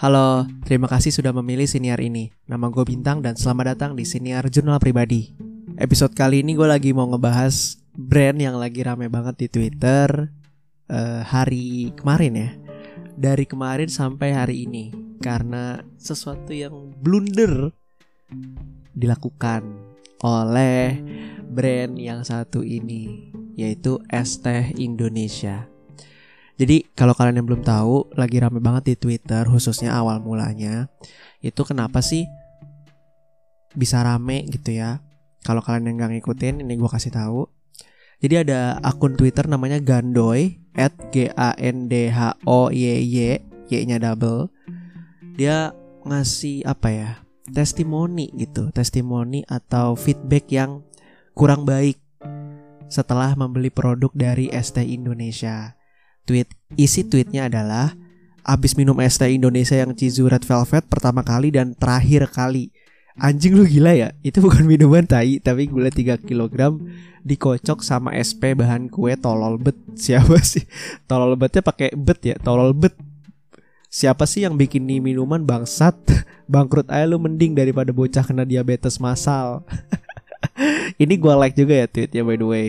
Halo, terima kasih sudah memilih siniar ini. Nama gue Bintang dan selamat datang di siniar jurnal pribadi. Episode kali ini gue lagi mau ngebahas brand yang lagi rame banget di Twitter uh, hari kemarin ya. Dari kemarin sampai hari ini karena sesuatu yang blunder dilakukan oleh brand yang satu ini yaitu Es Teh Indonesia. Jadi kalau kalian yang belum tahu, lagi rame banget di Twitter, khususnya awal mulanya, itu kenapa sih bisa rame gitu ya? Kalau kalian yang nggak ngikutin, ini gue kasih tahu. Jadi ada akun Twitter namanya Gandoy, at g a n d h o y y, y-nya double. Dia ngasih apa ya? Testimoni gitu, testimoni atau feedback yang kurang baik setelah membeli produk dari ST Indonesia tweet. Isi tweetnya adalah abis minum es teh Indonesia yang Cizu Red Velvet pertama kali dan terakhir kali. Anjing lu gila ya? Itu bukan minuman tai Tapi gula 3 kg Dikocok sama SP bahan kue tolol bet. Siapa sih? Tolol betnya pakai bet ya? Tolol bet. Siapa sih yang bikin nih minuman bangsat? Bangkrut aja lu mending daripada bocah kena diabetes massal. Ini gua like juga ya tweetnya by the way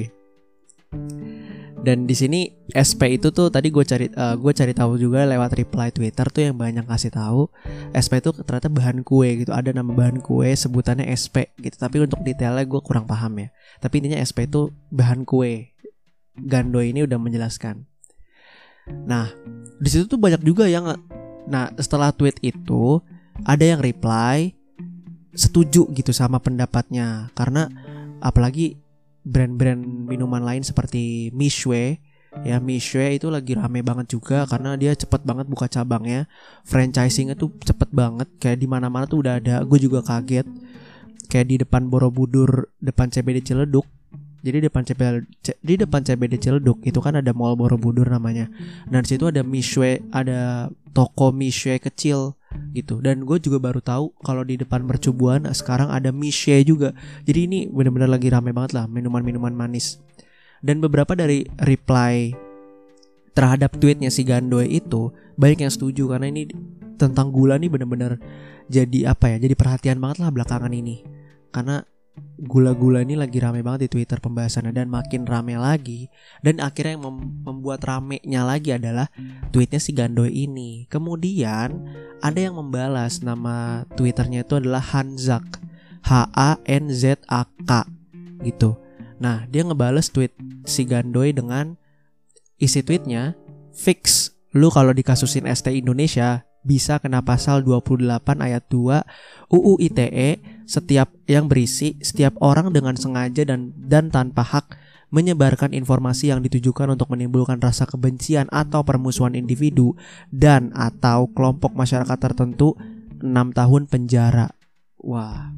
dan di sini SP itu tuh tadi gue cari uh, gue cari tahu juga lewat reply Twitter tuh yang banyak kasih tahu SP itu ternyata bahan kue gitu. Ada nama bahan kue sebutannya SP gitu. Tapi untuk detailnya gue kurang paham ya. Tapi intinya SP itu bahan kue. Gando ini udah menjelaskan. Nah di situ tuh banyak juga yang nah setelah tweet itu ada yang reply setuju gitu sama pendapatnya. Karena apalagi brand-brand minuman lain seperti Mishwe ya Mishwe itu lagi rame banget juga karena dia cepet banget buka cabangnya. Franchisingnya tuh cepet banget. Kayak di mana-mana tuh udah ada. Gue juga kaget. Kayak di depan Borobudur depan CBD Ciledug. Jadi depan CBD di depan CBD Ciledug itu kan ada mall Borobudur namanya. Dan situ ada Mishwe, ada toko Mishwe kecil gitu. Dan gue juga baru tahu kalau di depan Mercubuan sekarang ada Mishwe juga. Jadi ini benar-benar lagi rame banget lah minuman-minuman manis. Dan beberapa dari reply terhadap tweetnya si Gandoe itu banyak yang setuju karena ini tentang gula nih benar-benar jadi apa ya? Jadi perhatian banget lah belakangan ini. Karena gula-gula ini lagi rame banget di Twitter pembahasannya dan makin rame lagi. Dan akhirnya yang mem membuat ramenya lagi adalah tweetnya si Gandoy ini. Kemudian ada yang membalas nama Twitternya itu adalah Hanzak. H A N Z A K gitu. Nah dia ngebales tweet si Gandoy dengan isi tweetnya fix lu kalau dikasusin ST Indonesia bisa kena pasal 28 ayat 2 UU ITE setiap yang berisi setiap orang dengan sengaja dan dan tanpa hak menyebarkan informasi yang ditujukan untuk menimbulkan rasa kebencian atau permusuhan individu dan atau kelompok masyarakat tertentu 6 tahun penjara. Wah.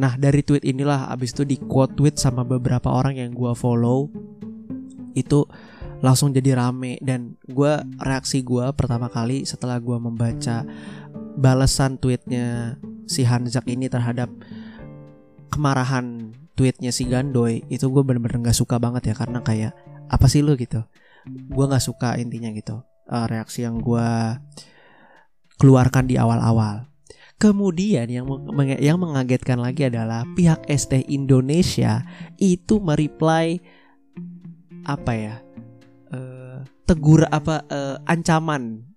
Nah, dari tweet inilah abis itu di quote tweet sama beberapa orang yang gua follow itu langsung jadi rame dan gue reaksi gue pertama kali setelah gue membaca balasan tweetnya si Hanzak ini terhadap kemarahan tweetnya si Gandoy itu gue bener-bener nggak suka banget ya karena kayak apa sih lu gitu? Gue nggak suka intinya gitu uh, reaksi yang gue keluarkan di awal-awal. Kemudian yang meng yang mengagetkan lagi adalah pihak ST Indonesia itu mereply apa ya tegur apa uh, ancaman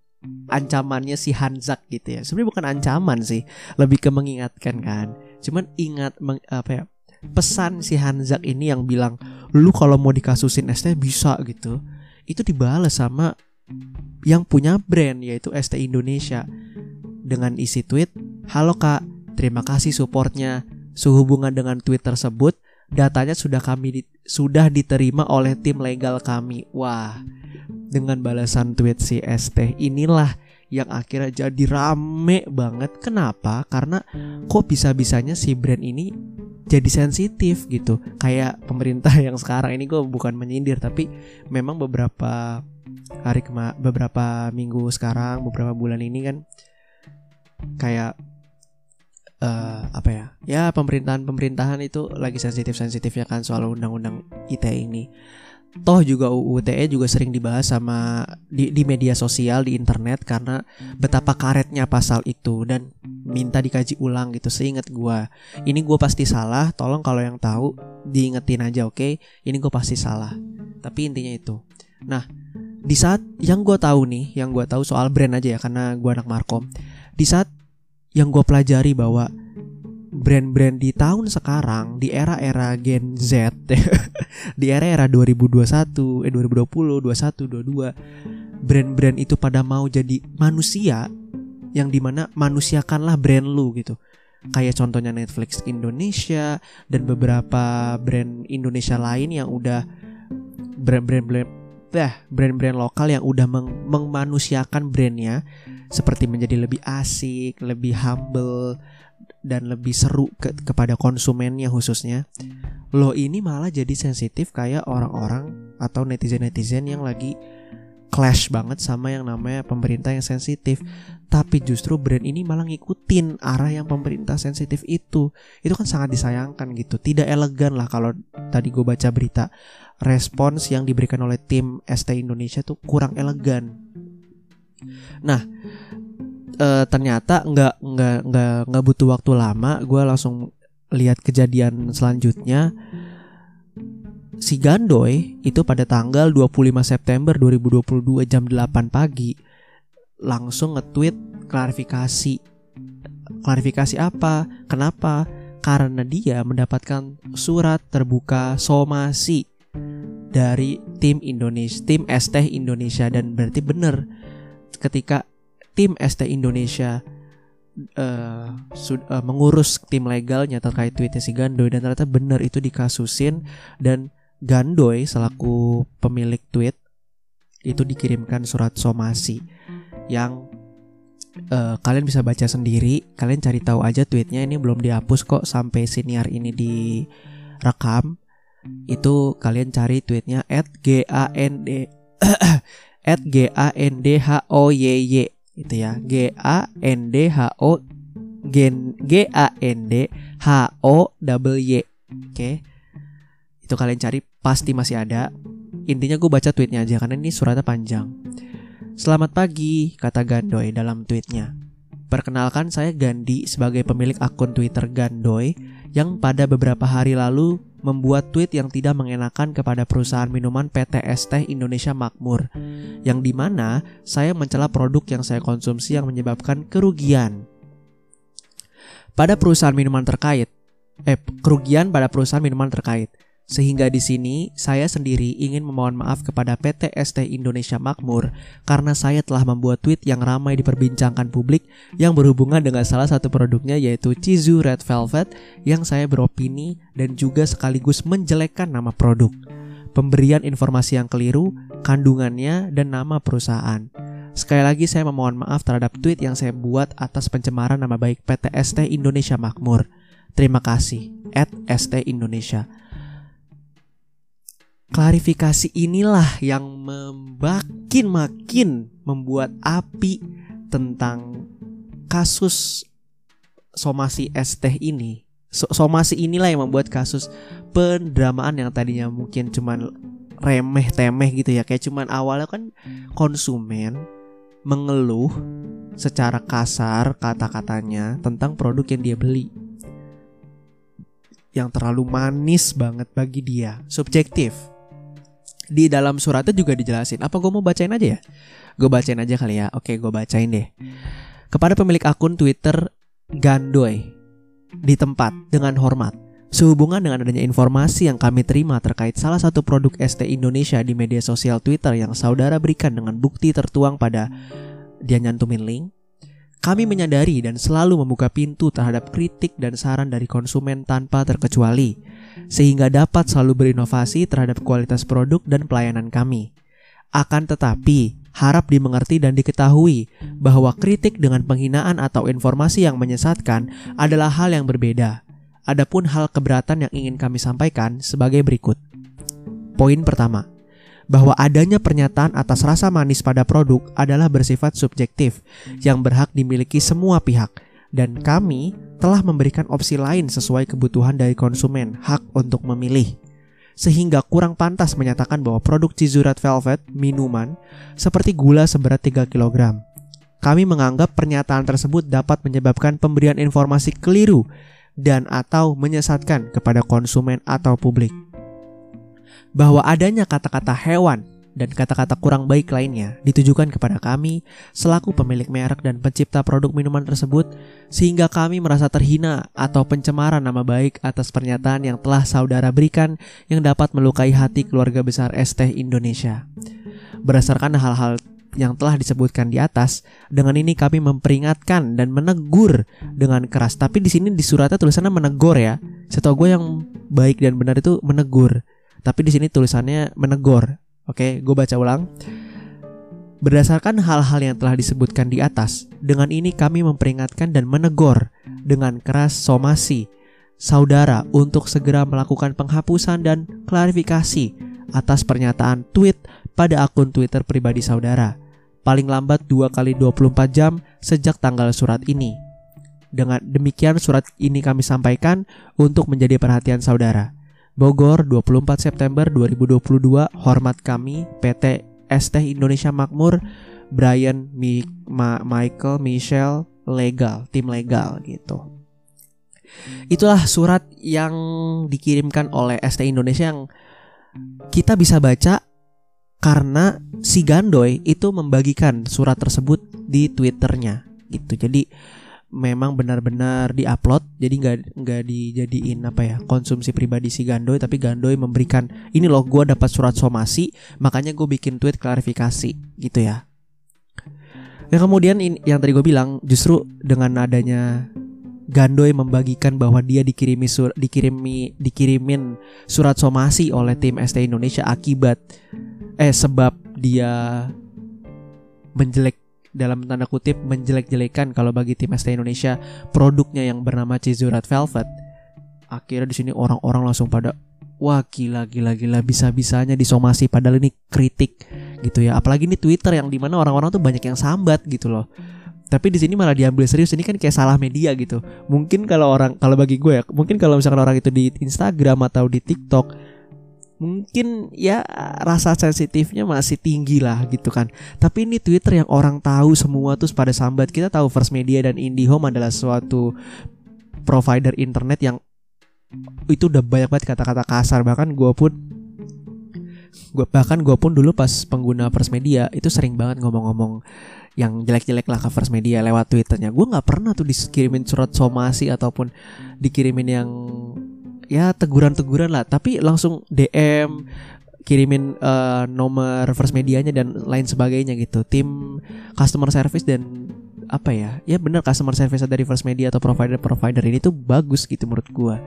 ancamannya si Hanzak gitu ya. Sebenarnya bukan ancaman sih, lebih ke mengingatkan kan. Cuman ingat meng, apa ya? Pesan si Hanzak ini yang bilang, "Lu kalau mau dikasusin ST bisa gitu." Itu dibalas sama yang punya brand yaitu ST Indonesia dengan isi tweet, "Halo Kak, terima kasih supportnya. Sehubungan dengan tweet tersebut, datanya sudah kami di, sudah diterima oleh tim legal kami." Wah, dengan balasan tweet si ST inilah yang akhirnya jadi rame banget. Kenapa? Karena kok bisa-bisanya si brand ini jadi sensitif gitu. Kayak pemerintah yang sekarang ini gue bukan menyindir tapi memang beberapa hari kema beberapa minggu sekarang, beberapa bulan ini kan kayak uh, apa ya? Ya pemerintahan pemerintahan itu lagi sensitif sensitifnya kan soal undang-undang ITE ini. Toh juga UU ITE juga sering dibahas sama di, di media sosial di internet karena betapa karetnya pasal itu dan minta dikaji ulang gitu. Seingat gue ini gue pasti salah tolong kalau yang tahu diingetin aja oke? Okay? ini gue pasti salah. Tapi intinya itu. Nah di saat yang gue tahu nih yang gue tahu soal brand aja ya karena gue anak markom. Di saat yang gue pelajari bahwa brand-brand di tahun sekarang di era-era Gen Z di era-era 2021 eh 2020 21 22 brand-brand itu pada mau jadi manusia yang di mana manusiakanlah brand lu gitu. Kayak contohnya Netflix Indonesia dan beberapa brand Indonesia lain yang udah brand-brand brand brand-brand lokal yang udah meng mengmanusiakan brandnya seperti menjadi lebih asik, lebih humble, dan lebih seru ke kepada konsumennya khususnya. Lo ini malah jadi sensitif kayak orang-orang atau netizen-netizen yang lagi clash banget sama yang namanya pemerintah yang sensitif tapi justru brand ini malah ngikutin arah yang pemerintah sensitif itu. Itu kan sangat disayangkan gitu. Tidak elegan lah kalau tadi gue baca berita respons yang diberikan oleh tim ST Indonesia tuh kurang elegan. Nah uh, ternyata nggak nggak nggak nggak butuh waktu lama gue langsung lihat kejadian selanjutnya. Si Gandoy itu pada tanggal 25 September 2022 jam 8 pagi langsung nge-tweet klarifikasi. Klarifikasi apa? Kenapa? Karena dia mendapatkan surat terbuka somasi dari tim Indonesia tim ST Indonesia. Dan berarti benar ketika tim ST Indonesia uh, uh, mengurus tim legalnya terkait tweetnya si Gandoy dan ternyata benar itu dikasusin dan Gandoy selaku pemilik tweet itu dikirimkan surat somasi yang uh, kalian bisa baca sendiri. Kalian cari tahu aja tweetnya ini belum dihapus kok sampai senior ini direkam. Itu kalian cari tweetnya at g a n d at g a n d h o y y itu ya. G A N D H O gen G A N D H O double Y oke. Okay. itu kalian cari pasti masih ada. Intinya gue baca tweetnya aja karena ini suratnya panjang selamat pagi kata Gandoy dalam tweetnya. Perkenalkan saya Gandhi sebagai pemilik akun Twitter Gandoy yang pada beberapa hari lalu membuat tweet yang tidak mengenakan kepada perusahaan minuman PT ST Indonesia Makmur, yang di mana saya mencela produk yang saya konsumsi yang menyebabkan kerugian. Pada perusahaan minuman terkait, eh kerugian pada perusahaan minuman terkait. Sehingga di sini saya sendiri ingin memohon maaf kepada PT ST Indonesia Makmur karena saya telah membuat tweet yang ramai diperbincangkan publik yang berhubungan dengan salah satu produknya yaitu Chizu Red Velvet yang saya beropini dan juga sekaligus menjelekkan nama produk. Pemberian informasi yang keliru, kandungannya, dan nama perusahaan. Sekali lagi saya memohon maaf terhadap tweet yang saya buat atas pencemaran nama baik PT ST Indonesia Makmur. Terima kasih. At ST Indonesia klarifikasi inilah yang makin makin membuat api tentang kasus somasi es ini. somasi inilah yang membuat kasus pendramaan yang tadinya mungkin cuman remeh temeh gitu ya. Kayak cuman awalnya kan konsumen mengeluh secara kasar kata-katanya tentang produk yang dia beli. Yang terlalu manis banget bagi dia. Subjektif di dalam suratnya juga dijelasin. Apa gue mau bacain aja ya? Gue bacain aja kali ya. Oke, gue bacain deh. Kepada pemilik akun Twitter Gandoy di tempat dengan hormat. Sehubungan dengan adanya informasi yang kami terima terkait salah satu produk ST Indonesia di media sosial Twitter yang saudara berikan dengan bukti tertuang pada dia nyantumin link, kami menyadari dan selalu membuka pintu terhadap kritik dan saran dari konsumen tanpa terkecuali sehingga dapat selalu berinovasi terhadap kualitas produk dan pelayanan kami. Akan tetapi, harap dimengerti dan diketahui bahwa kritik dengan penghinaan atau informasi yang menyesatkan adalah hal yang berbeda. Adapun hal keberatan yang ingin kami sampaikan sebagai berikut. Poin pertama, bahwa adanya pernyataan atas rasa manis pada produk adalah bersifat subjektif yang berhak dimiliki semua pihak dan kami telah memberikan opsi lain sesuai kebutuhan dari konsumen, hak untuk memilih. sehingga kurang pantas menyatakan bahwa produk Cizu Red Velvet minuman seperti gula seberat 3 kg. Kami menganggap pernyataan tersebut dapat menyebabkan pemberian informasi keliru dan atau menyesatkan kepada konsumen atau publik. Bahwa adanya kata-kata hewan dan kata-kata kurang baik lainnya ditujukan kepada kami selaku pemilik merek dan pencipta produk minuman tersebut sehingga kami merasa terhina atau pencemaran nama baik atas pernyataan yang telah saudara berikan yang dapat melukai hati keluarga besar ST Indonesia. Berdasarkan hal-hal yang telah disebutkan di atas, dengan ini kami memperingatkan dan menegur dengan keras. Tapi di sini di suratnya tulisannya menegur ya. Setahu gue yang baik dan benar itu menegur. Tapi di sini tulisannya menegur. Oke, gue baca ulang. Berdasarkan hal-hal yang telah disebutkan di atas, dengan ini kami memperingatkan dan menegur dengan keras somasi saudara untuk segera melakukan penghapusan dan klarifikasi atas pernyataan tweet pada akun Twitter pribadi saudara. Paling lambat 2 kali 24 jam sejak tanggal surat ini. Dengan demikian surat ini kami sampaikan untuk menjadi perhatian saudara. Bogor 24 September 2022 Hormat kami PT ST Indonesia Makmur Brian Mi Ma Michael Michelle legal tim legal gitu Itulah surat yang dikirimkan oleh ST Indonesia yang kita bisa baca karena si Gandoy itu membagikan surat tersebut di Twitternya gitu. Jadi memang benar-benar diupload jadi nggak nggak dijadiin apa ya konsumsi pribadi si Gandoy tapi Gandoy memberikan ini loh gue dapat surat somasi makanya gue bikin tweet klarifikasi gitu ya. Yang kemudian in, yang tadi gue bilang justru dengan adanya Gandoy membagikan bahwa dia dikirimi sur, dikirimi dikirimin surat somasi oleh tim ST Indonesia akibat eh sebab dia menjelek dalam tanda kutip menjelek-jelekan kalau bagi tim ST Indonesia produknya yang bernama Cizu Red Velvet. Akhirnya di sini orang-orang langsung pada wah gila gila gila bisa-bisanya disomasi padahal ini kritik gitu ya. Apalagi ini Twitter yang di mana orang-orang tuh banyak yang sambat gitu loh. Tapi di sini malah diambil serius ini kan kayak salah media gitu. Mungkin kalau orang kalau bagi gue ya, mungkin kalau misalkan orang itu di Instagram atau di TikTok mungkin ya rasa sensitifnya masih tinggi lah gitu kan. Tapi ini Twitter yang orang tahu semua tuh pada sambat. Kita tahu First Media dan IndiHome adalah suatu provider internet yang itu udah banyak banget kata-kata kasar bahkan gue pun gue bahkan gue pun dulu pas pengguna First Media itu sering banget ngomong-ngomong yang jelek-jelek lah ke First Media lewat twitternya gue nggak pernah tuh dikirimin surat somasi ataupun dikirimin yang ya teguran-teguran lah. Tapi langsung DM kirimin uh, nomor first medianya dan lain sebagainya gitu. Tim customer service dan apa ya? Ya benar customer service dari first media atau provider provider ini tuh bagus gitu menurut gua.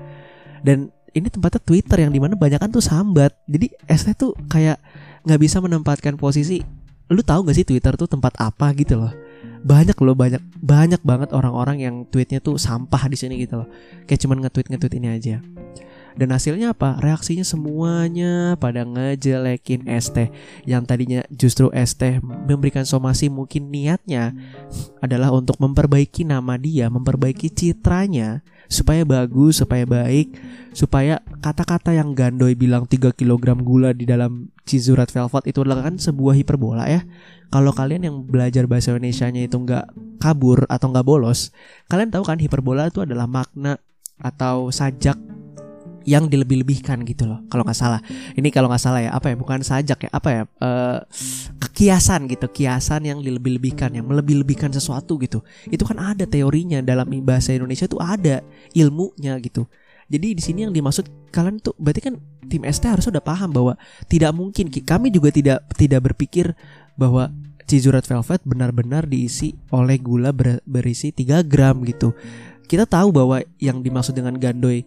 Dan ini tempatnya Twitter yang di mana banyak kan tuh sambat. Jadi ST tuh kayak nggak bisa menempatkan posisi. Lu tahu gak sih Twitter tuh tempat apa gitu loh banyak loh banyak banyak banget orang-orang yang tweetnya tuh sampah di sini gitu loh. Kayak cuman nge-tweet nge-tweet ini aja. Dan hasilnya apa? Reaksinya semuanya pada ngejelekin ST Yang tadinya justru ST memberikan somasi mungkin niatnya Adalah untuk memperbaiki nama dia Memperbaiki citranya Supaya bagus, supaya baik Supaya kata-kata yang Gandoy bilang 3 kg gula di dalam Cizurat Velvet Itu adalah kan sebuah hiperbola ya. Kalau kalian yang belajar bahasa Indonesia-nya itu nggak kabur atau nggak bolos Kalian tahu kan hiperbola itu adalah makna atau sajak yang dilebih-lebihkan gitu loh kalau nggak salah. Ini kalau nggak salah ya apa ya bukan sajak ya apa ya uh, kiasan gitu kiasan yang dilebih-lebihkan yang melebih-lebihkan sesuatu gitu. Itu kan ada teorinya dalam bahasa Indonesia itu ada ilmunya gitu jadi di sini yang dimaksud kalian tuh berarti kan tim ST harus udah paham bahwa tidak mungkin kami juga tidak tidak berpikir bahwa Cizurat Velvet benar-benar diisi oleh gula ber, berisi 3 gram gitu. Kita tahu bahwa yang dimaksud dengan gandoy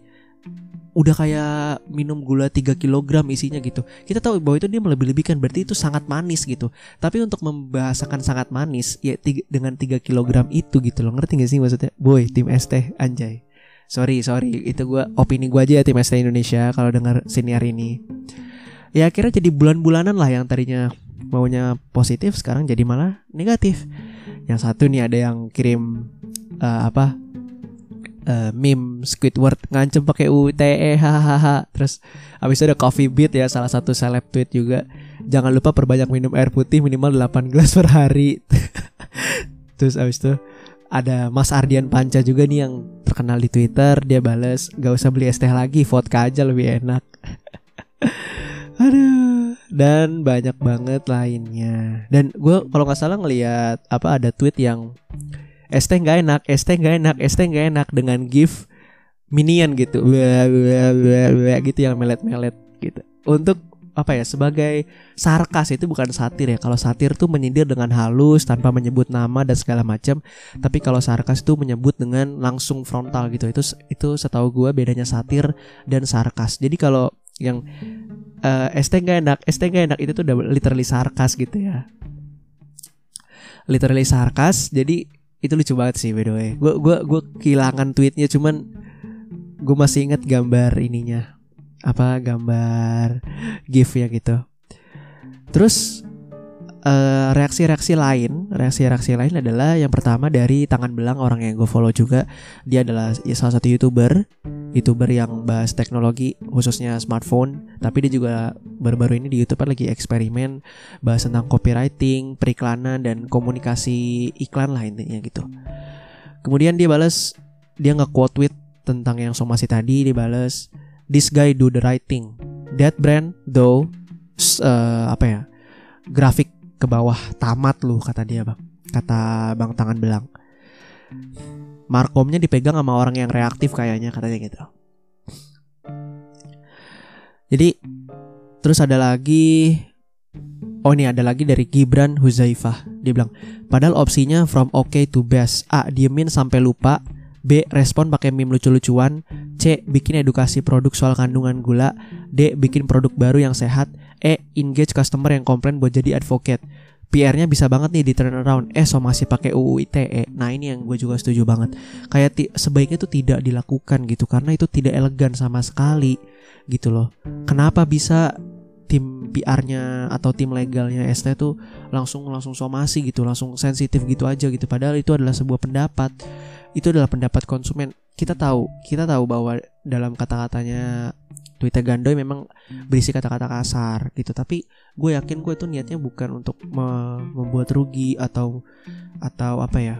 udah kayak minum gula 3 kg isinya gitu. Kita tahu bahwa itu dia melebih-lebihkan berarti itu sangat manis gitu. Tapi untuk membahasakan sangat manis ya tiga, dengan 3 kg itu gitu loh. Ngerti gak sih maksudnya? Boy, tim ST anjay. Sorry, sorry, itu gua opini gua aja ya tim ST Indonesia kalau dengar senior ini. Ya akhirnya jadi bulan-bulanan lah yang tadinya maunya positif sekarang jadi malah negatif. Yang satu nih ada yang kirim uh, apa uh, meme Squidward ngancem pakai UTE hahaha terus abis itu ada Coffee Beat ya salah satu seleb tweet juga jangan lupa perbanyak minum air putih minimal 8 gelas per hari terus abis itu ada Mas Ardian Panca juga nih yang terkenal di Twitter. Dia bales gak usah beli es teh lagi vodka aja lebih enak. Aduh. Dan banyak banget lainnya. Dan gue kalau nggak salah ngelihat apa ada tweet yang es teh nggak enak, es teh nggak enak, es teh nggak enak dengan gift minion gitu, blah, blah, blah, gitu yang melet-melet gitu. Untuk apa ya sebagai sarkas itu bukan satir ya. Kalau satir tuh menyindir dengan halus tanpa menyebut nama dan segala macam. Tapi kalau sarkas itu menyebut dengan langsung frontal gitu. Itu itu setahu gue bedanya satir dan sarkas. Jadi kalau yang uh, es teh gak enak, teh gak enak itu tuh udah literally sarkas gitu ya. Literally sarkas. Jadi itu lucu banget sih by the way gue gua gue kehilangan tweetnya cuman gue masih inget gambar ininya apa gambar gif ya gitu. Terus reaksi reaksi-reaksi lain reaksi-reaksi lain adalah yang pertama dari tangan belang orang yang gue follow juga. Dia adalah ya, salah satu youtuber youtuber yang bahas teknologi khususnya smartphone. Tapi dia juga baru-baru ini di YouTube lagi eksperimen bahas tentang copywriting periklanan dan komunikasi iklan lah intinya gitu. Kemudian dia balas dia nggak quote tweet tentang yang somasi tadi dia balas this guy do the writing that brand though uh, apa ya grafik ke bawah tamat lu kata dia bang. Kata bang tangan belang. Markomnya dipegang sama orang yang reaktif kayaknya katanya gitu. Jadi terus ada lagi Oh ini ada lagi dari Gibran Huzaifah. Dia bilang Padahal opsinya from okay to best. A. Diemin sampai lupa B. Respon pakai meme lucu-lucuan C. Bikin edukasi produk soal kandungan gula D. Bikin produk baru yang sehat E. Engage customer yang komplain buat jadi advocate PR-nya bisa banget nih di turn around. Eh, so masih pakai UU ITE. Nah, ini yang gue juga setuju banget. Kayak sebaiknya itu tidak dilakukan gitu karena itu tidak elegan sama sekali gitu loh. Kenapa bisa tim PR-nya atau tim legalnya ST tuh langsung langsung somasi gitu, langsung sensitif gitu aja gitu. Padahal itu adalah sebuah pendapat. Itu adalah pendapat konsumen. Kita tahu, kita tahu bahwa dalam kata-katanya Twitter Gandoy memang berisi kata-kata kasar gitu. Tapi gue yakin gue itu niatnya bukan untuk me membuat rugi atau atau apa ya?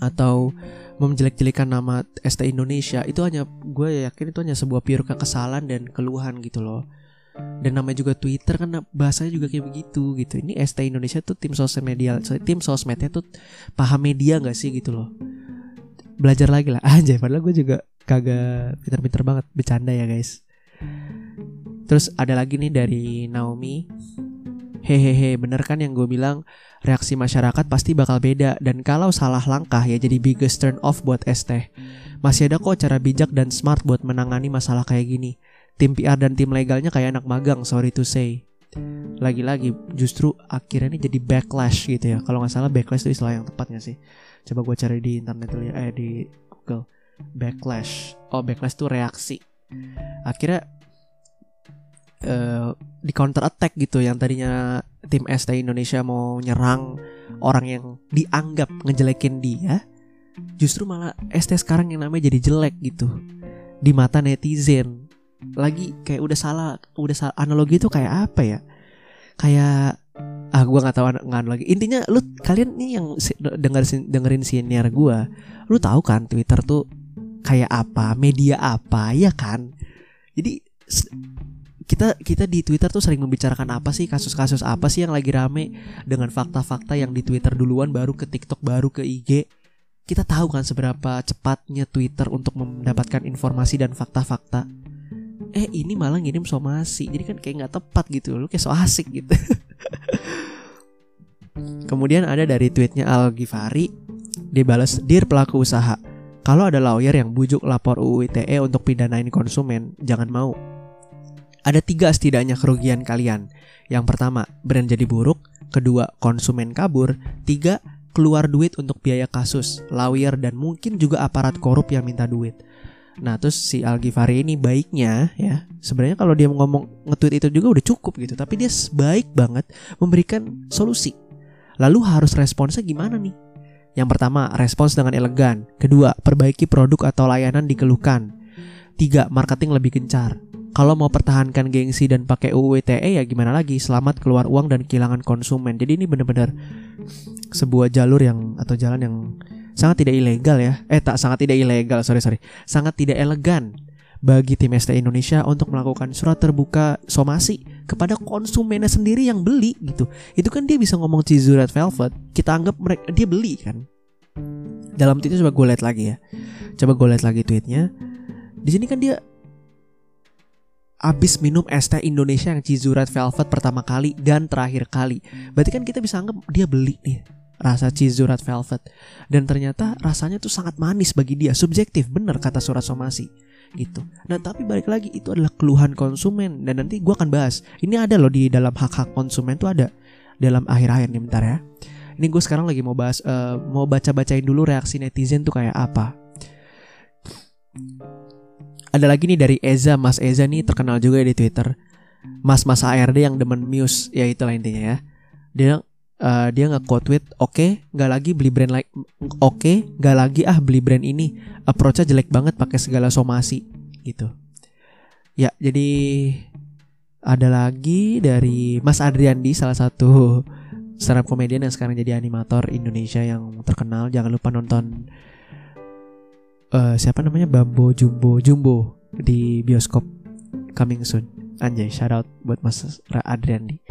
Atau menjelek-jelekan nama ST Indonesia. Itu hanya gue yakin itu hanya sebuah pure kekesalan dan keluhan gitu loh dan namanya juga Twitter kan bahasanya juga kayak begitu gitu. Ini ST Indonesia tuh tim sosial media tim sosmednya tuh paham media nggak sih gitu loh? Belajar lagi lah. Aja padahal gue juga kagak pinter-pinter banget. Bercanda ya guys. Terus ada lagi nih dari Naomi. Hehehe bener kan yang gue bilang? Reaksi masyarakat pasti bakal beda. Dan kalau salah langkah ya jadi biggest turn off buat ST masih ada kok cara bijak dan smart buat menangani masalah kayak gini tim PR dan tim legalnya kayak anak magang sorry to say. Lagi-lagi justru akhirnya ini jadi backlash gitu ya. Kalau nggak salah backlash itu istilah yang tepat gak sih? Coba gue cari di internet dulu ya eh di Google. Backlash. Oh backlash itu reaksi. Akhirnya uh, di counter attack gitu yang tadinya tim ST Indonesia mau nyerang orang yang dianggap ngejelekin dia justru malah ST sekarang yang namanya jadi jelek gitu. Di mata netizen lagi kayak udah salah udah salah analogi itu kayak apa ya kayak ah gue nggak tahu nggak lagi intinya lu kalian nih yang denger dengerin senior gue lu tahu kan Twitter tuh kayak apa, media apa, ya kan? Jadi kita kita di Twitter tuh sering membicarakan apa sih kasus-kasus apa sih yang lagi rame dengan fakta-fakta yang di Twitter duluan baru ke TikTok baru ke IG. Kita tahu kan seberapa cepatnya Twitter untuk mendapatkan informasi dan fakta-fakta. Eh ini malah ngirim somasi, jadi kan kayak nggak tepat gitu, lu kayak so asik gitu. Kemudian ada dari tweetnya Al Ghifari, dia balas, Dear pelaku usaha, kalau ada lawyer yang bujuk lapor UU ITE untuk pidanain konsumen, jangan mau. Ada tiga setidaknya kerugian kalian. Yang pertama, brand jadi buruk. Kedua, konsumen kabur. Tiga, keluar duit untuk biaya kasus, lawyer, dan mungkin juga aparat korup yang minta duit. Nah terus si Algifari ini baiknya ya sebenarnya kalau dia ngomong nge-tweet itu juga udah cukup gitu tapi dia baik banget memberikan solusi. Lalu harus responsnya gimana nih? Yang pertama, respons dengan elegan. Kedua, perbaiki produk atau layanan dikeluhkan. Tiga, marketing lebih gencar. Kalau mau pertahankan gengsi dan pakai UU ITE ya gimana lagi? Selamat keluar uang dan kehilangan konsumen. Jadi ini benar-benar sebuah jalur yang atau jalan yang sangat tidak ilegal ya. Eh tak sangat tidak ilegal, sorry sorry. Sangat tidak elegan bagi tim ST Indonesia untuk melakukan surat terbuka somasi kepada konsumennya sendiri yang beli gitu. Itu kan dia bisa ngomong Cizu Red Velvet, kita anggap mereka dia beli kan. Dalam tweetnya coba gue lihat lagi ya. Coba gue lihat lagi tweetnya. Di sini kan dia abis minum es teh Indonesia yang Cizu Red Velvet pertama kali dan terakhir kali. Berarti kan kita bisa anggap dia beli nih rasa Cizu Red Velvet. Dan ternyata rasanya tuh sangat manis bagi dia. Subjektif, bener kata surat somasi. Gitu. Nah tapi balik lagi itu adalah keluhan konsumen dan nanti gue akan bahas. Ini ada loh di dalam hak-hak konsumen tuh ada dalam akhir-akhir nih bentar ya. Ini gue sekarang lagi mau bahas, uh, mau baca-bacain dulu reaksi netizen tuh kayak apa ada lagi nih dari Eza Mas Eza nih terkenal juga di Twitter Mas Mas ARD yang demen Muse ya itulah intinya ya dia uh, dia nggak quote tweet oke okay, nggak lagi beli brand like oke okay, nggak lagi ah beli brand ini approachnya jelek banget pakai segala somasi gitu ya jadi ada lagi dari Mas Adriandi salah satu stand komedian yang sekarang jadi animator Indonesia yang terkenal jangan lupa nonton uh, siapa namanya Bambo Jumbo Jumbo di bioskop coming soon. Anjay, shout out buat Mas Adriandi.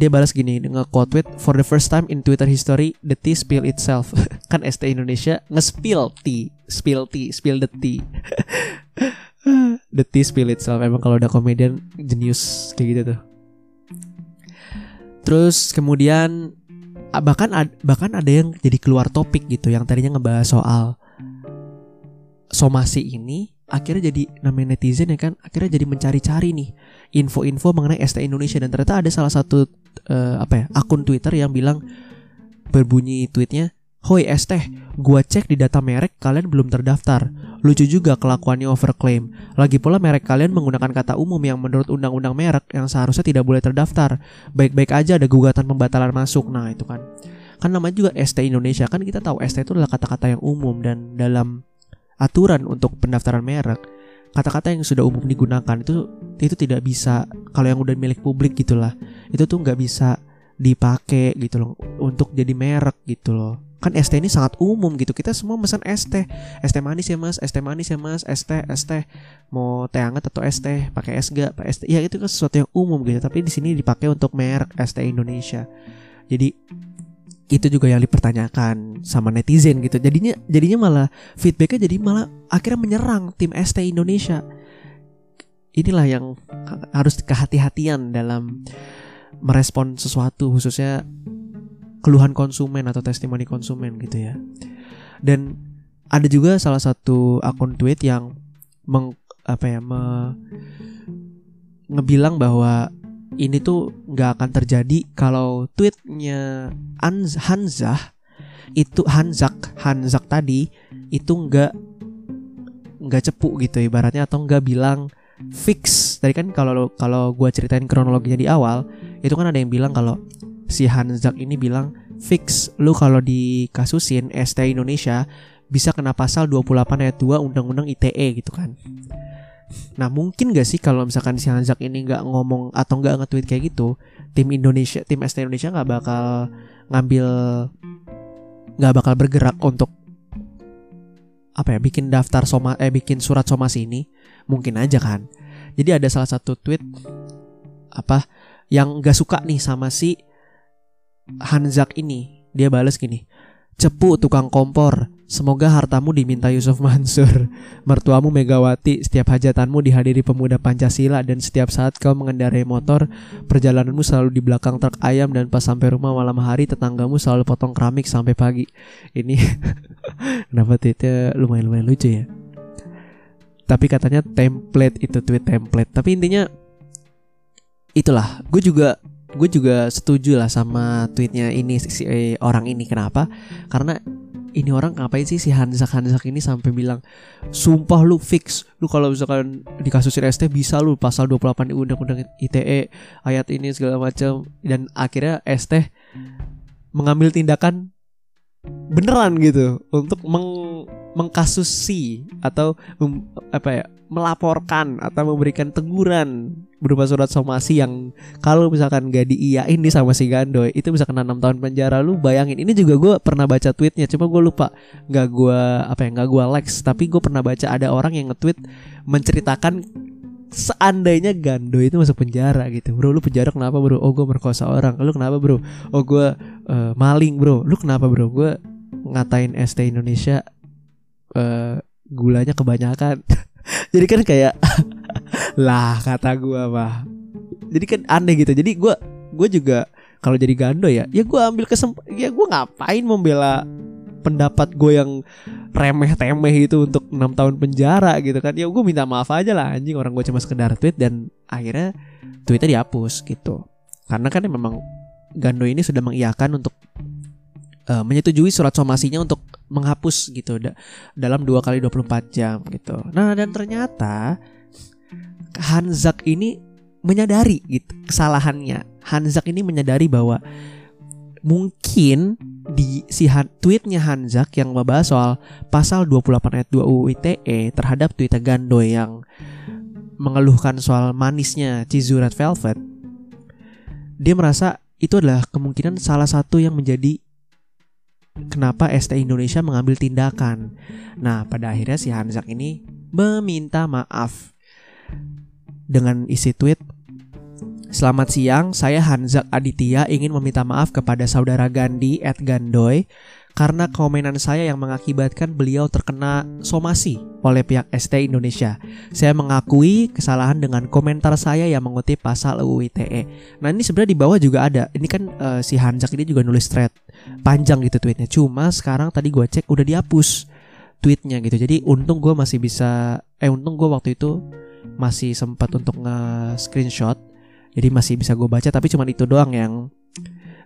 Dia balas gini, nge-quote tweet For the first time in Twitter history, the tea spill itself. Kan ST Indonesia nge-spill tea Spill tea, spill the tea. The tea spill itself Emang kalau udah komedian jenius kayak gitu tuh. Terus kemudian bahkan bahkan ada yang jadi keluar topik gitu yang tadinya ngebahas soal somasi ini akhirnya jadi namanya netizen ya kan akhirnya jadi mencari-cari nih info-info mengenai ST Indonesia dan ternyata ada salah satu uh, apa ya akun Twitter yang bilang berbunyi tweetnya Hoi ST, gua cek di data merek kalian belum terdaftar. Lucu juga kelakuannya overclaim. Lagi pula merek kalian menggunakan kata umum yang menurut undang-undang merek yang seharusnya tidak boleh terdaftar. Baik-baik aja ada gugatan pembatalan masuk. Nah, itu kan. Kan namanya juga ST Indonesia. Kan kita tahu ST itu adalah kata-kata yang umum dan dalam aturan untuk pendaftaran merek kata-kata yang sudah umum digunakan itu itu tidak bisa kalau yang udah milik publik gitulah itu tuh nggak bisa dipakai gitu loh untuk jadi merek gitu loh. Kan ST ini sangat umum gitu kita semua pesan ST ST manis ya mas ST manis ya mas ST ST mau teh hangat atau ST pakai es gak ST ya itu kan sesuatu yang umum gitu tapi di sini dipakai untuk merek ST Indonesia. Jadi itu juga yang dipertanyakan sama netizen gitu. Jadinya jadinya malah feedbacknya jadi malah akhirnya menyerang tim ST Indonesia. Inilah yang harus kehati-hatian dalam merespon sesuatu khususnya keluhan konsumen atau testimoni konsumen gitu ya. Dan ada juga salah satu akun tweet yang meng, apa ya me, ngebilang bahwa ini tuh nggak akan terjadi kalau tweetnya Hanzah itu Hanzak Hanzak tadi itu nggak nggak cepu gitu ibaratnya atau nggak bilang fix. Tadi kan kalau kalau gue ceritain kronologinya di awal itu kan ada yang bilang kalau si Hanzak ini bilang fix lu kalau dikasusin ST Indonesia bisa kena pasal 28 ayat 2 Undang-Undang ITE gitu kan Nah mungkin gak sih kalau misalkan si Hanzak ini nggak ngomong atau nggak nge-tweet kayak gitu, tim Indonesia, tim ST Indonesia nggak bakal ngambil, nggak bakal bergerak untuk apa ya, bikin daftar soma, eh bikin surat somasi ini, mungkin aja kan. Jadi ada salah satu tweet apa yang gak suka nih sama si Hanzak ini, dia balas gini, cepu tukang kompor, Semoga hartamu diminta Yusuf Mansur. Mertuamu Megawati Setiap hajatanmu dihadiri pemuda Pancasila Dan setiap saat kau mengendarai motor Perjalananmu selalu di belakang truk ayam Dan pas sampai rumah malam hari Tetanggamu selalu potong keramik sampai pagi. Ini Kenapa tweetnya lumayan-lumayan lucu ya? Tapi katanya template itu tweet template. Tapi intinya Itulah. Gue juga gue juga setuju lah sama tweetnya ini si eh, orang ini. Kenapa? Karena ini orang ngapain sih si Hanzak Hanzak ini sampai bilang sumpah lu fix lu kalau misalkan di kasus ST bisa lu pasal 28 di undang-undang ITE ayat ini segala macam dan akhirnya ST mengambil tindakan beneran gitu untuk meng mengkasusi atau mem, apa ya melaporkan atau memberikan teguran berupa surat somasi yang kalau misalkan gak diiyain nih sama si Gandoy itu bisa kena enam tahun penjara. Lu bayangin ini juga gue pernah baca tweetnya cuma gue lupa. Nggak gue apa ya nggak gue likes tapi gue pernah baca ada orang yang nge-tweet menceritakan seandainya Gando itu masuk penjara gitu. Bro lu penjara kenapa bro? Oh gue merkosa orang. Lu kenapa bro? Oh gue uh, maling bro. Lu kenapa bro? Gue ngatain ST Indonesia uh, gulanya kebanyakan. Jadi kan kayak lah kata gue mah jadi kan aneh gitu. Jadi gue gue juga kalau jadi gando ya ya gue ambil kesempatan ya gue ngapain membela pendapat gue yang remeh temeh itu untuk enam tahun penjara gitu kan. Ya gue minta maaf aja lah anjing. Orang gue cuma sekedar tweet dan akhirnya tweetnya dihapus gitu. Karena kan ya memang Gando ini sudah mengiyakan untuk uh, menyetujui surat somasinya untuk menghapus gitu da dalam dua kali 24 jam gitu. Nah dan ternyata Hanzak ini menyadari gitu kesalahannya. Hanzak ini menyadari bahwa mungkin di si Han, tweetnya Hanzak yang membahas soal pasal 28 ayat 2 UU ITE terhadap tweet Gando yang mengeluhkan soal manisnya Cizu Red Velvet dia merasa itu adalah kemungkinan salah satu yang menjadi kenapa ST Indonesia mengambil tindakan. Nah, pada akhirnya si Hanzak ini meminta maaf dengan isi tweet Selamat siang, saya Hanzak Aditya ingin meminta maaf kepada saudara Gandhi at Gandoy karena komenan saya yang mengakibatkan beliau terkena somasi oleh pihak ST Indonesia. Saya mengakui kesalahan dengan komentar saya yang mengutip pasal UU ITE. Nah ini sebenarnya di bawah juga ada. Ini kan uh, si Hanzak ini juga nulis thread panjang gitu tweetnya. Cuma sekarang tadi gue cek udah dihapus tweetnya gitu. Jadi untung gue masih bisa, eh untung gue waktu itu masih sempat untuk nge-screenshot jadi masih bisa gue baca tapi cuma itu doang yang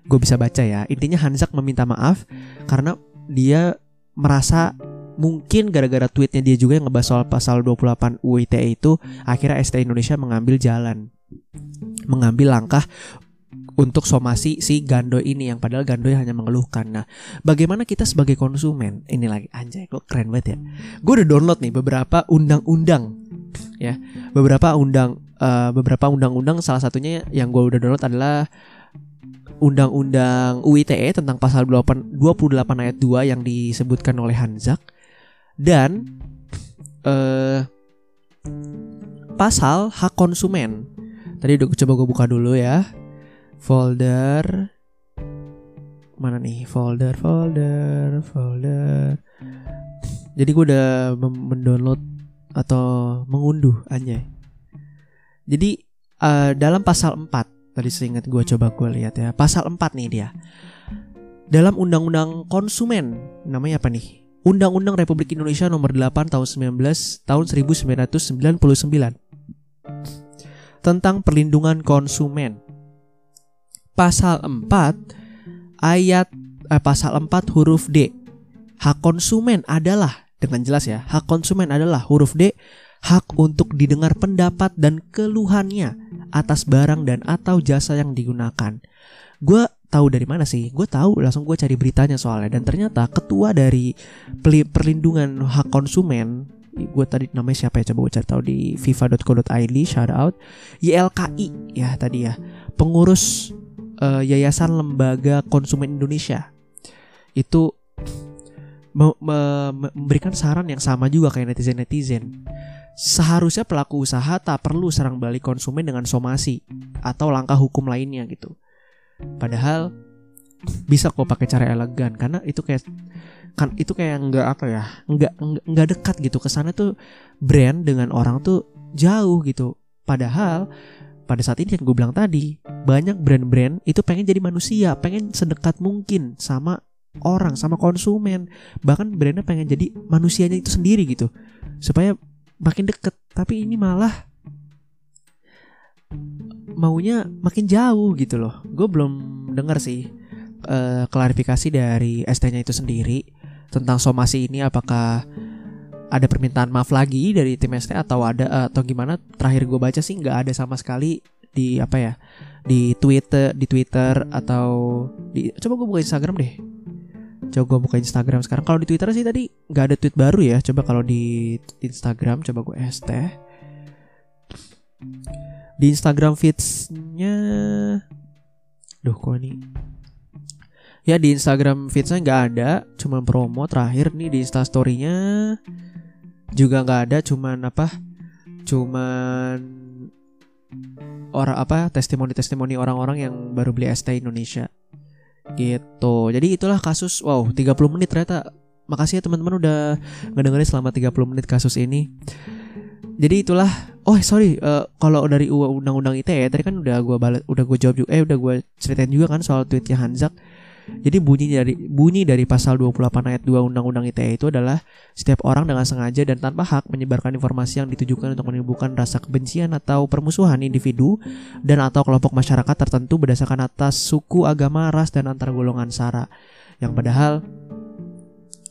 gue bisa baca ya intinya Hanzak meminta maaf karena dia merasa mungkin gara-gara tweetnya dia juga yang ngebahas soal pasal 28 UITE itu akhirnya ST Indonesia mengambil jalan mengambil langkah untuk somasi si Gando ini yang padahal Gando hanya mengeluhkan. Nah, bagaimana kita sebagai konsumen? Ini lagi anjay, kok keren banget ya. Gue udah download nih beberapa undang-undang ya. Beberapa undang uh, beberapa undang-undang salah satunya yang gue udah download adalah Undang-Undang UITE tentang pasal 28, 28 ayat 2 yang disebutkan oleh Hanzak dan uh, pasal hak konsumen. Tadi udah coba gue buka dulu ya. Folder mana nih? Folder, folder, folder. Jadi gue udah mendownload atau mengunduh anjay jadi uh, dalam pasal 4 tadi seingat gue coba gue lihat ya. Pasal 4 nih dia. Dalam undang-undang konsumen namanya apa nih? Undang-Undang Republik Indonesia nomor 8 tahun 19 tahun 1999 tentang perlindungan konsumen. Pasal 4 ayat eh, pasal 4 huruf D. Hak konsumen adalah dengan jelas ya, hak konsumen adalah huruf D hak untuk didengar pendapat dan keluhannya atas barang dan atau jasa yang digunakan. Gue tahu dari mana sih? Gue tahu langsung gue cari beritanya soalnya. Dan ternyata ketua dari perlindungan hak konsumen gue tadi namanya siapa ya? Coba gue cari tahu di fifa.co.id shout out YLKI ya tadi ya. Pengurus uh, Yayasan Lembaga Konsumen Indonesia. Itu me me memberikan saran yang sama juga kayak netizen netizen Seharusnya pelaku usaha tak perlu serang balik konsumen dengan somasi atau langkah hukum lainnya gitu. Padahal bisa kok pakai cara elegan karena itu kayak kan itu kayak nggak apa ya nggak nggak dekat gitu. Ke sana tuh brand dengan orang tuh jauh gitu. Padahal pada saat ini yang gue bilang tadi banyak brand-brand itu pengen jadi manusia pengen sedekat mungkin sama orang sama konsumen. Bahkan brandnya pengen jadi manusianya itu sendiri gitu. Supaya makin deket. Tapi ini malah maunya makin jauh gitu loh. Gue belum dengar sih uh, klarifikasi dari ST-nya itu sendiri tentang somasi ini. Apakah ada permintaan maaf lagi dari tim ST atau ada atau gimana? Terakhir gue baca sih nggak ada sama sekali di apa ya di Twitter di Twitter atau di coba gue buka Instagram deh Coba gue buka Instagram sekarang. Kalau di Twitter sih tadi nggak ada tweet baru ya. Coba kalau di Instagram coba gue ST. Di Instagram feedsnya, duh kok nih. Ya di Instagram feedsnya nggak ada, cuman promo terakhir nih di Instastorynya juga nggak ada, cuman apa? Cuman orang apa testimoni-testimoni orang-orang yang baru beli ST Indonesia gitu. Jadi itulah kasus wow 30 menit ternyata. Makasih ya teman-teman udah ngedengerin selama 30 menit kasus ini. Jadi itulah oh sorry uh, kalau dari undang-undang ITE tadi kan udah gue balas udah gue jawab juga eh udah gue ceritain juga kan soal tweetnya Hanzak jadi bunyi dari bunyi dari pasal 28 ayat 2 Undang-Undang ITE itu adalah setiap orang dengan sengaja dan tanpa hak menyebarkan informasi yang ditujukan untuk menimbulkan rasa kebencian atau permusuhan individu dan atau kelompok masyarakat tertentu berdasarkan atas suku, agama, ras dan antar golongan sara. Yang padahal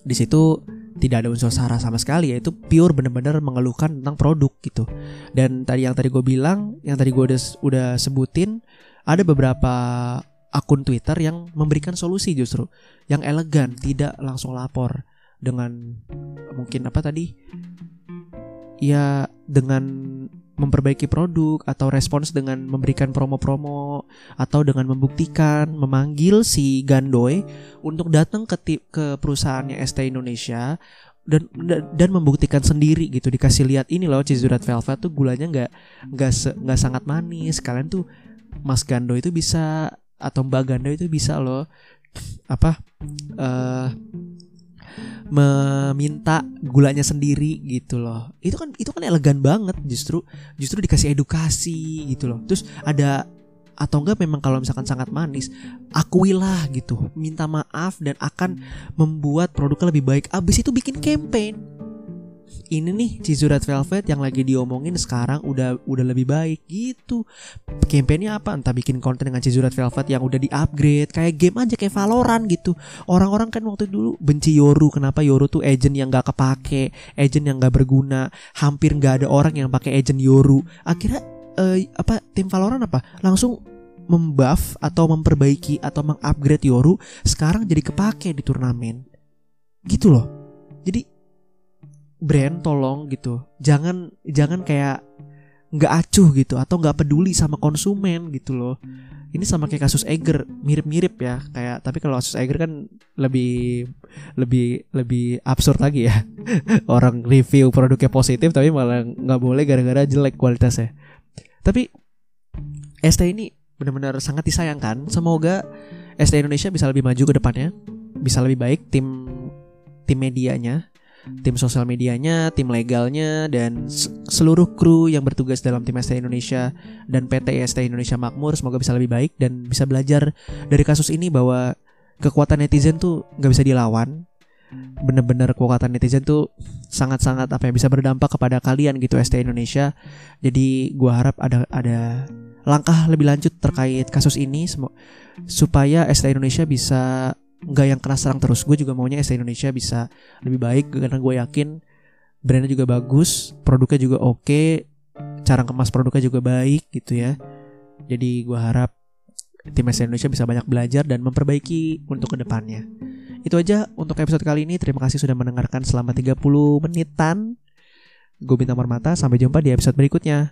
di situ tidak ada unsur sara sama sekali yaitu pure bener-bener mengeluhkan tentang produk gitu dan tadi yang tadi gue bilang yang tadi gue udah udah sebutin ada beberapa akun Twitter yang memberikan solusi justru yang elegan, tidak langsung lapor dengan mungkin apa tadi? Ya dengan memperbaiki produk atau respons dengan memberikan promo-promo atau dengan membuktikan memanggil si Gandoy untuk datang ke tip, ke perusahaannya ST Indonesia dan dan membuktikan sendiri gitu dikasih lihat ini loh red velvet tuh gulanya nggak nggak nggak sangat manis kalian tuh Mas Gando itu bisa atau Mbak Ganda itu bisa loh apa uh, meminta gulanya sendiri gitu loh. Itu kan itu kan elegan banget justru justru dikasih edukasi gitu loh. Terus ada atau enggak memang kalau misalkan sangat manis akuilah gitu minta maaf dan akan membuat produknya lebih baik. Abis itu bikin campaign ini nih Cizu Red Velvet yang lagi diomongin sekarang udah udah lebih baik gitu. Campaignnya apa? Entah bikin konten dengan Cizu Red Velvet yang udah di-upgrade kayak game aja kayak Valorant gitu. Orang-orang kan waktu dulu benci Yoru. Kenapa Yoru tuh agent yang gak kepake, agent yang gak berguna, hampir gak ada orang yang pakai agent Yoru. Akhirnya uh, apa tim Valorant apa? Langsung membuff atau memperbaiki atau mengupgrade Yoru sekarang jadi kepake di turnamen. Gitu loh. Jadi brand tolong gitu. Jangan jangan kayak nggak acuh gitu atau nggak peduli sama konsumen gitu loh. Ini sama kayak kasus Eger mirip-mirip ya kayak tapi kalau kasus Eger kan lebih lebih lebih absurd lagi ya. Orang review produknya positif tapi malah nggak boleh gara-gara jelek kualitasnya. Tapi ST ini benar-benar sangat disayangkan. Semoga ST Indonesia bisa lebih maju ke depannya bisa lebih baik tim tim medianya tim sosial medianya, tim legalnya, dan seluruh kru yang bertugas dalam tim ST Indonesia dan PT ST Indonesia Makmur semoga bisa lebih baik dan bisa belajar dari kasus ini bahwa kekuatan netizen tuh nggak bisa dilawan. Bener-bener kekuatan netizen tuh sangat-sangat apa ya bisa berdampak kepada kalian gitu ST Indonesia. Jadi gua harap ada ada langkah lebih lanjut terkait kasus ini supaya ST Indonesia bisa nggak yang kena serang terus. Gue juga maunya ST Indonesia bisa lebih baik karena gue yakin brandnya juga bagus produknya juga oke cara kemas produknya juga baik gitu ya. Jadi gue harap tim ST Indonesia bisa banyak belajar dan memperbaiki untuk ke depannya. Itu aja untuk episode kali ini. Terima kasih sudah mendengarkan selama 30 menitan. Gue bintang Marmata sampai jumpa di episode berikutnya